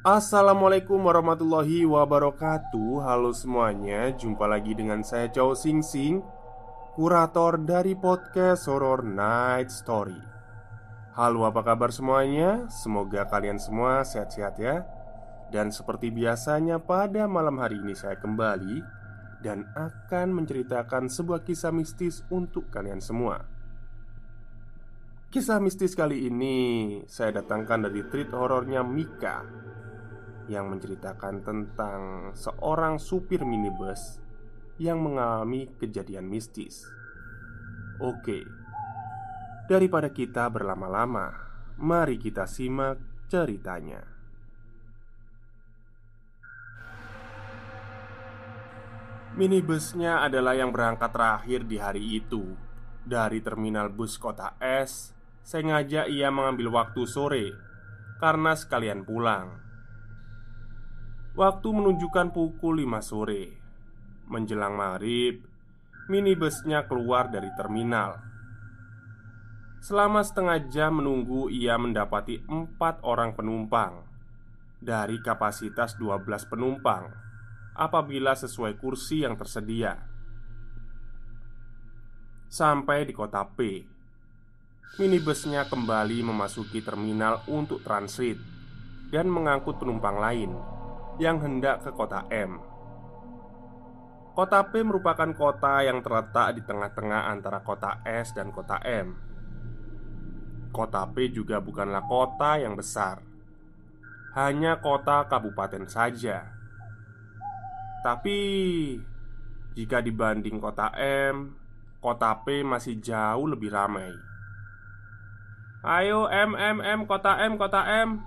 Assalamualaikum warahmatullahi wabarakatuh. Halo semuanya Jumpa lagi dengan saya Chow Sing Sing Kurator dari podcast Horror Night Story. Halo apa kabar semuanya? Semoga kalian semua sehat-sehat ya. Dan seperti biasanya pada malam hari ini saya kembali Dan akan menceritakan sebuah kisah mistis untuk kalian semua. Kisah mistis kali ini saya datangkan dari treat horornya Mika yang menceritakan tentang seorang supir minibus yang mengalami kejadian mistis. Oke, daripada kita berlama-lama, mari kita simak ceritanya. Minibusnya adalah yang berangkat terakhir di hari itu dari terminal bus kota S. Sengaja ia mengambil waktu sore karena sekalian pulang. Waktu menunjukkan pukul 5 sore. Menjelang maghrib Minibusnya keluar dari terminal. Selama setengah jam menunggu ia mendapati empat orang penumpang Dari kapasitas 12 penumpang Apabila sesuai kursi yang tersedia. Sampai di kota P Minibusnya kembali memasuki terminal untuk transit Dan mengangkut penumpang lain yang hendak ke kota M. Kota P merupakan kota yang terletak di tengah-tengah antara kota S dan kota M. Kota P juga bukanlah kota yang besar, hanya kota kabupaten saja. Tapi jika dibanding kota M, kota P masih jauh lebih ramai. Ayo M M M kota M kota M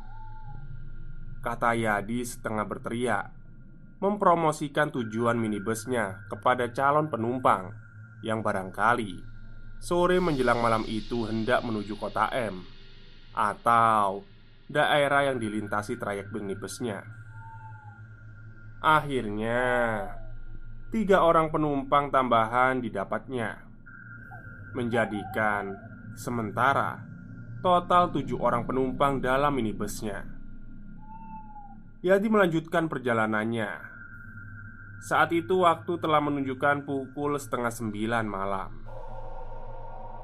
Kata Yadi setengah berteriak Mempromosikan tujuan minibusnya kepada calon penumpang Yang barangkali Sore menjelang malam itu hendak menuju kota M Atau daerah yang dilintasi trayek minibusnya. Akhirnya Tiga orang penumpang tambahan didapatnya Menjadikan Sementara Total tujuh orang penumpang dalam minibusnya Yadi melanjutkan perjalanannya. Saat itu waktu telah menunjukkan pukul setengah sembilan malam.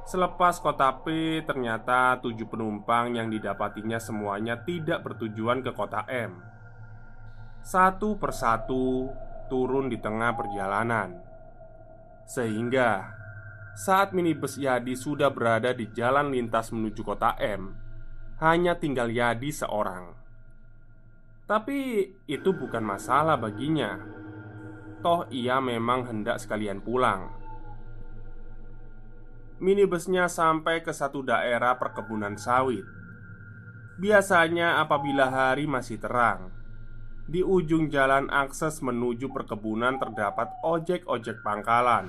Selepas kota P ternyata tujuh penumpang yang didapatinya semuanya tidak bertujuan ke kota M. Satu persatu turun di tengah perjalanan. Sehingga saat minibus Yadi sudah berada di jalan lintas menuju kota M Hanya tinggal Yadi seorang tapi itu bukan masalah baginya. Toh ia memang hendak sekalian pulang. Minibusnya sampai ke satu daerah perkebunan sawit. Biasanya apabila hari masih terang, di ujung jalan akses menuju perkebunan terdapat ojek-ojek pangkalan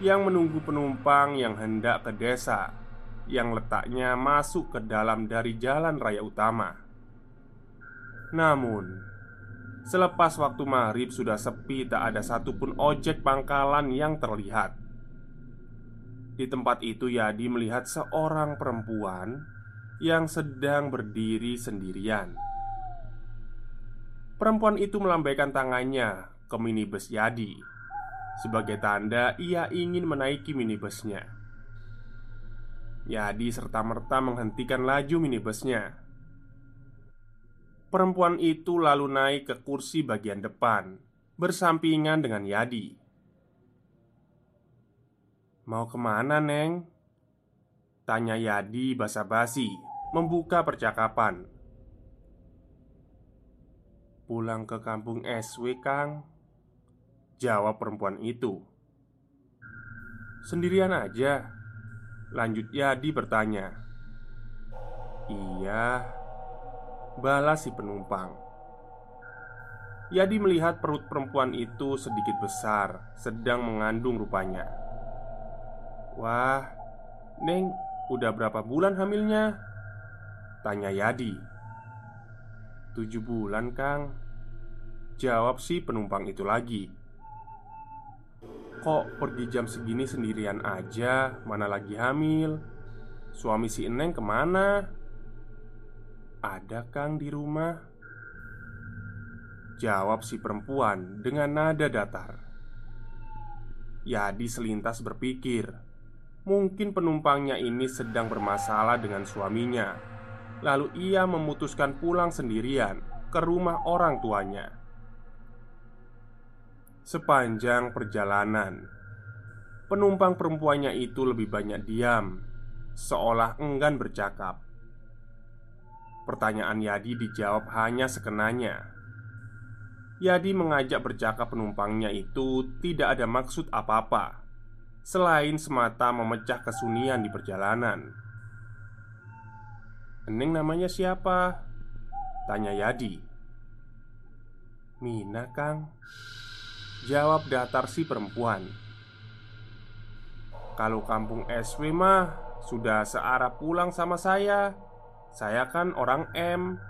yang menunggu penumpang yang hendak ke desa yang letaknya masuk ke dalam dari jalan raya utama. Namun, selepas waktu maghrib sudah sepi, tak ada satupun ojek pangkalan yang terlihat. Di tempat itu, Yadi melihat seorang perempuan yang sedang berdiri sendirian. Perempuan itu melambaikan tangannya ke minibus Yadi, sebagai tanda ia ingin menaiki minibusnya. Yadi serta-merta menghentikan laju minibusnya. Perempuan itu lalu naik ke kursi bagian depan, bersampingan dengan Yadi. "Mau ke mana, Neng?" tanya Yadi basa-basi, membuka percakapan. "Pulang ke kampung SW, Kang," jawab perempuan itu. "Sendirian aja?" lanjut Yadi bertanya. "Iya," balas si penumpang. Yadi melihat perut perempuan itu sedikit besar, sedang mengandung rupanya. "Wah, Neng, udah berapa bulan hamilnya?" tanya Yadi. "Tujuh bulan, Kang," jawab si penumpang itu lagi. Kok pergi jam segini sendirian aja Mana lagi hamil Suami si Eneng ke mana? Ada Kang di rumah? Jawab si perempuan dengan nada datar. Yadi selintas berpikir Mungkin penumpangnya ini sedang bermasalah dengan suaminya. Lalu ia memutuskan pulang sendirian ke rumah orang tuanya. Sepanjang perjalanan, penumpang perempuannya itu lebih banyak diam, seolah enggan bercakap. Pertanyaan Yadi dijawab hanya sekenanya. Yadi mengajak bercakap penumpangnya itu tidak ada maksud apa-apa selain semata memecah kesunyian di perjalanan. "Eneng namanya siapa?" tanya Yadi. "Mina, Kang." Jawab datar si perempuan Kalau kampung SW mah Sudah searah pulang sama saya Saya kan orang M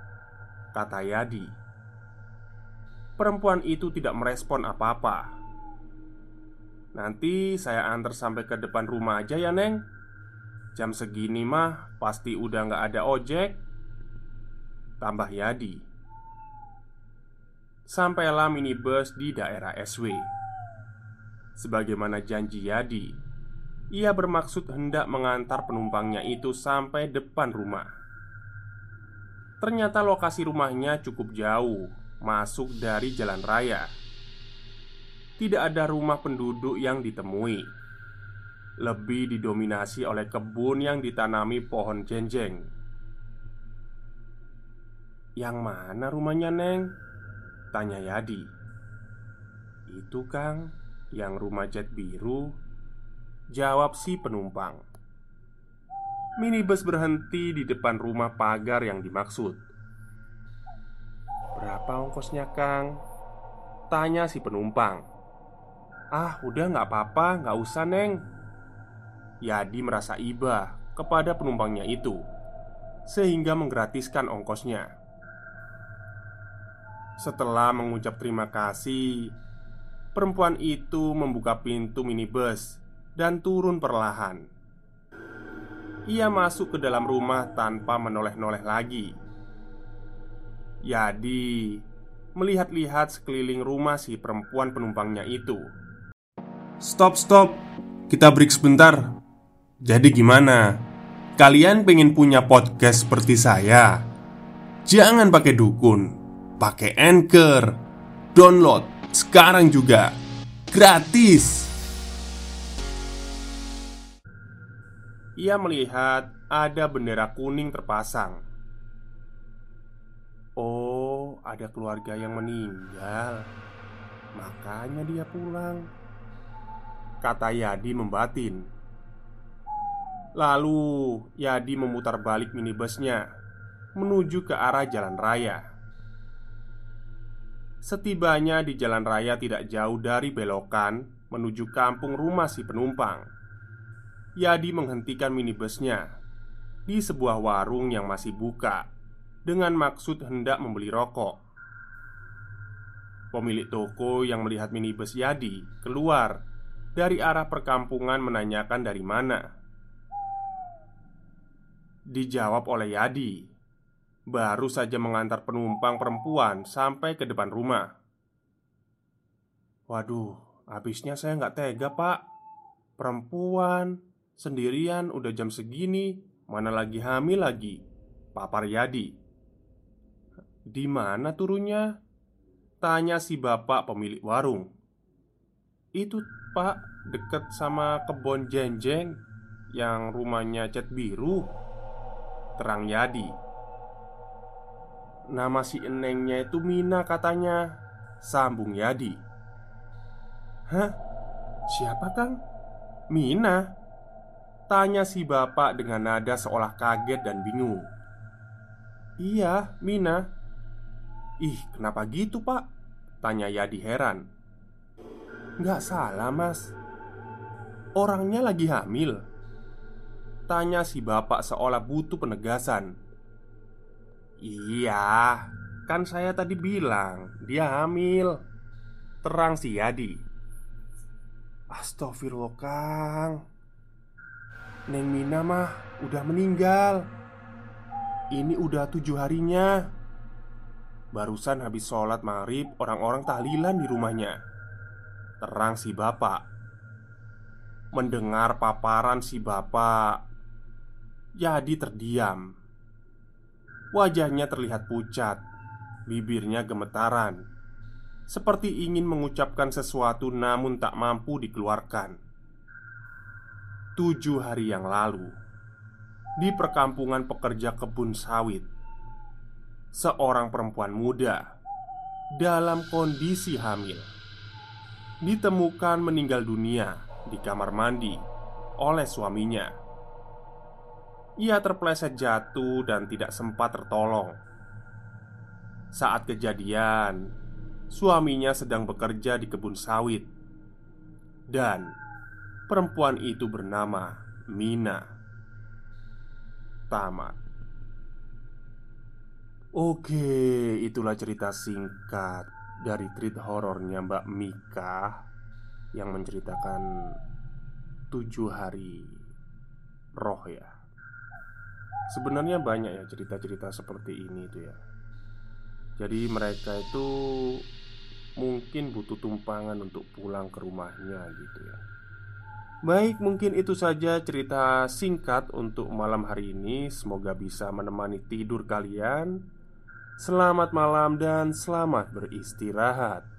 Kata Yadi. Perempuan itu tidak merespon apa-apa. Nanti saya antar sampai ke depan rumah aja ya Neng. Jam segini mah pasti udah nggak ada ojek Tambah Yadi. Sampailah minibus di daerah SW Sebagaimana janji Yadi Ia bermaksud hendak mengantar penumpangnya itu sampai depan rumah Ternyata lokasi rumahnya cukup jauh Masuk dari jalan raya. Tidak ada rumah penduduk yang ditemui. Lebih didominasi oleh kebun yang ditanami pohon jenjeng. Yang mana rumahnya Neng? Tanya Yadi. Itu Kang Yang rumah jet biru Jawab si penumpang Minibus berhenti di depan rumah pagar yang dimaksud Berapa ongkosnya Kang? Tanya si penumpang Ah udah nggak apa-apa nggak usah Neng Yadi merasa iba kepada penumpangnya itu Sehingga menggratiskan ongkosnya setelah mengucap terima kasih, perempuan itu membuka pintu minibus dan turun perlahan. Ia masuk ke dalam rumah tanpa menoleh-noleh lagi. Yadi melihat-lihat sekeliling rumah si perempuan penumpangnya itu. Stop, stop, kita break sebentar. Jadi, gimana? Kalian pengen punya podcast seperti saya? Jangan pakai dukun pakai Anchor. Download sekarang juga. Gratis. Ia melihat ada bendera kuning terpasang. Oh, ada keluarga yang meninggal. Makanya dia pulang. Kata Yadi membatin. Lalu Yadi memutar balik minibusnya menuju ke arah jalan raya. Setibanya di jalan raya tidak jauh dari belokan menuju kampung rumah si penumpang Yadi menghentikan minibusnya di sebuah warung yang masih buka dengan maksud hendak membeli rokok. Pemilik toko yang melihat minibus Yadi keluar dari arah perkampungan menanyakan dari mana. Dijawab oleh Yadi baru saja mengantar penumpang perempuan sampai ke depan rumah. Waduh, Habisnya saya nggak tega pak Perempuan Sendirian udah jam segini Mana lagi hamil lagi Papar Yadi Di mana turunnya? Tanya si bapak pemilik warung Itu pak Deket sama kebon jenjeng Yang rumahnya cat biru Terang Yadi Nama si enengnya itu Mina katanya Sambung Yadi Hah? Siapa Kang? Mina? Tanya si bapak dengan nada seolah kaget dan bingung Iya, Mina Ih, kenapa gitu pak? Tanya Yadi heran Nggak salah mas Orangnya lagi hamil Tanya si bapak seolah butuh penegasan Iya, kan saya tadi bilang dia hamil. Terang si Yadi. Astagfirullah, Kang. Neng Mina mah udah meninggal. Ini udah tujuh harinya. Barusan habis sholat maghrib, orang-orang tahlilan di rumahnya. Terang si bapak. Mendengar paparan si bapak, Yadi terdiam Wajahnya terlihat pucat, bibirnya gemetaran, seperti ingin mengucapkan sesuatu namun tak mampu dikeluarkan. Tujuh hari yang lalu, di perkampungan pekerja kebun sawit, seorang perempuan muda dalam kondisi hamil ditemukan meninggal dunia di kamar mandi oleh suaminya. Ia terpleset jatuh dan tidak sempat tertolong. Saat kejadian, suaminya sedang bekerja di kebun sawit, dan perempuan itu bernama Mina. Tamat. Oke, itulah cerita singkat dari treat horornya Mbak Mika yang menceritakan tujuh hari roh ya. Sebenarnya banyak ya cerita-cerita seperti ini tuh ya Jadi mereka itu mungkin butuh tumpangan untuk pulang ke rumahnya gitu ya Baik, mungkin itu saja cerita singkat untuk malam hari ini. Semoga bisa menemani tidur kalian. Selamat malam dan selamat beristirahat.